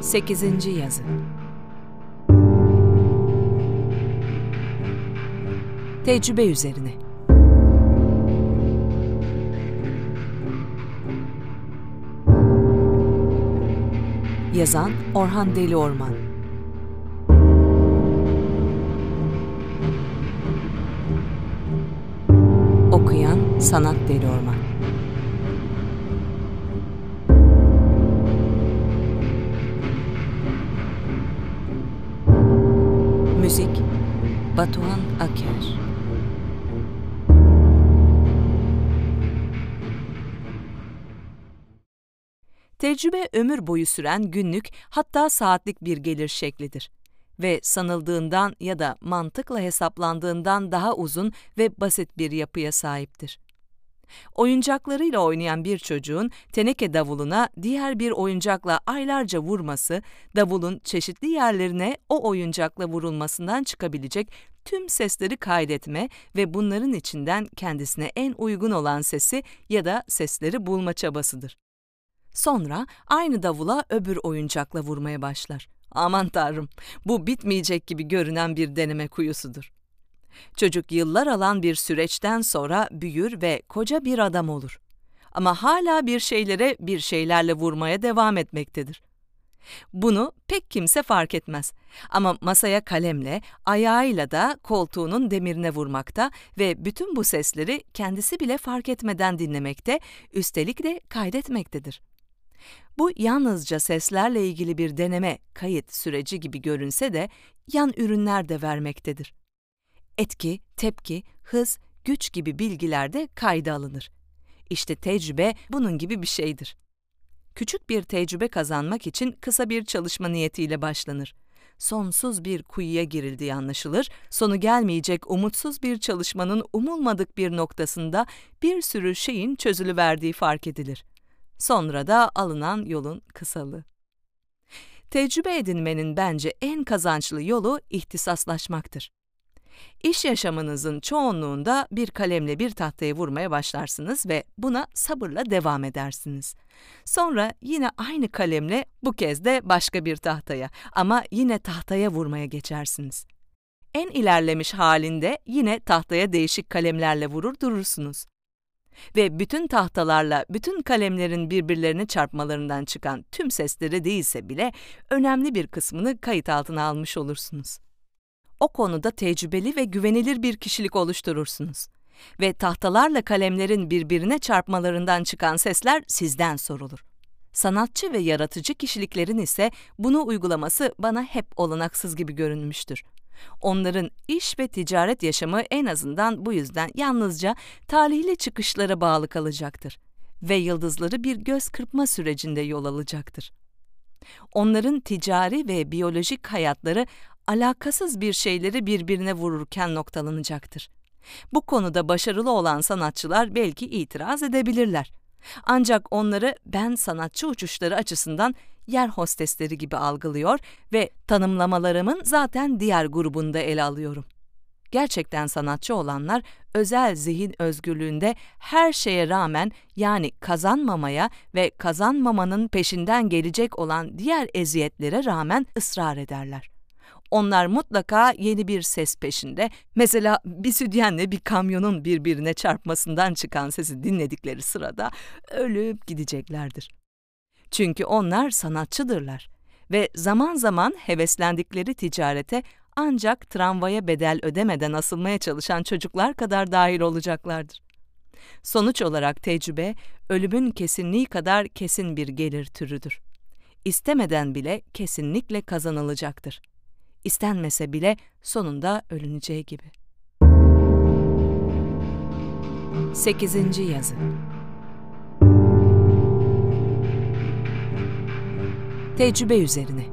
8. Yazı. Tecrübe üzerine. Yazan Orhan Deli Orman. Okuyan Sanat Deli Orman Batuhan Aker Tecrübe ömür boyu süren günlük hatta saatlik bir gelir şeklidir ve sanıldığından ya da mantıkla hesaplandığından daha uzun ve basit bir yapıya sahiptir. Oyuncaklarıyla oynayan bir çocuğun teneke davuluna diğer bir oyuncakla aylarca vurması, davulun çeşitli yerlerine o oyuncakla vurulmasından çıkabilecek tüm sesleri kaydetme ve bunların içinden kendisine en uygun olan sesi ya da sesleri bulma çabasıdır. Sonra aynı davula öbür oyuncakla vurmaya başlar. Aman tanrım, bu bitmeyecek gibi görünen bir deneme kuyusudur. Çocuk yıllar alan bir süreçten sonra büyür ve koca bir adam olur. Ama hala bir şeylere bir şeylerle vurmaya devam etmektedir. Bunu pek kimse fark etmez. Ama masaya kalemle, ayağıyla da koltuğunun demirine vurmakta ve bütün bu sesleri kendisi bile fark etmeden dinlemekte, üstelik de kaydetmektedir. Bu yalnızca seslerle ilgili bir deneme, kayıt süreci gibi görünse de yan ürünler de vermektedir. Etki, tepki, hız, güç gibi bilgiler de kayda alınır. İşte tecrübe bunun gibi bir şeydir. Küçük bir tecrübe kazanmak için kısa bir çalışma niyetiyle başlanır. Sonsuz bir kuyuya girildiği anlaşılır, sonu gelmeyecek umutsuz bir çalışmanın umulmadık bir noktasında bir sürü şeyin çözülüverdiği fark edilir. Sonra da alınan yolun kısalığı. Tecrübe edinmenin bence en kazançlı yolu ihtisaslaşmaktır. İş yaşamınızın çoğunluğunda bir kalemle bir tahtaya vurmaya başlarsınız ve buna sabırla devam edersiniz. Sonra yine aynı kalemle bu kez de başka bir tahtaya ama yine tahtaya vurmaya geçersiniz. En ilerlemiş halinde yine tahtaya değişik kalemlerle vurur durursunuz. Ve bütün tahtalarla bütün kalemlerin birbirlerini çarpmalarından çıkan tüm sesleri değilse bile önemli bir kısmını kayıt altına almış olursunuz o konuda tecrübeli ve güvenilir bir kişilik oluşturursunuz. Ve tahtalarla kalemlerin birbirine çarpmalarından çıkan sesler sizden sorulur. Sanatçı ve yaratıcı kişiliklerin ise bunu uygulaması bana hep olanaksız gibi görünmüştür. Onların iş ve ticaret yaşamı en azından bu yüzden yalnızca talihli çıkışlara bağlı kalacaktır ve yıldızları bir göz kırpma sürecinde yol alacaktır. Onların ticari ve biyolojik hayatları alakasız bir şeyleri birbirine vururken noktalanacaktır. Bu konuda başarılı olan sanatçılar belki itiraz edebilirler. Ancak onları ben sanatçı uçuşları açısından yer hostesleri gibi algılıyor ve tanımlamalarımın zaten diğer grubunda ele alıyorum. Gerçekten sanatçı olanlar özel zihin özgürlüğünde her şeye rağmen yani kazanmamaya ve kazanmamanın peşinden gelecek olan diğer eziyetlere rağmen ısrar ederler. Onlar mutlaka yeni bir ses peşinde. Mesela bir südyenle bir kamyonun birbirine çarpmasından çıkan sesi dinledikleri sırada ölüp gideceklerdir. Çünkü onlar sanatçıdırlar ve zaman zaman heveslendikleri ticarete ancak tramvaya bedel ödemeden asılmaya çalışan çocuklar kadar dahil olacaklardır. Sonuç olarak tecrübe, ölümün kesinliği kadar kesin bir gelir türüdür. İstemeden bile kesinlikle kazanılacaktır istenmese bile sonunda ölüneceği gibi. 8. Yazı Tecrübe üzerine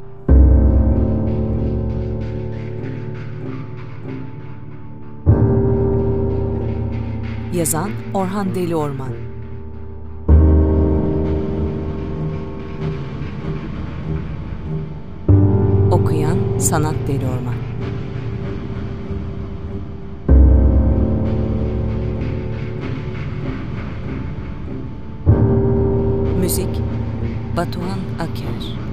Yazan Orhan Deli Orman Sanat Deli Orman. Müzik Batuhan Aker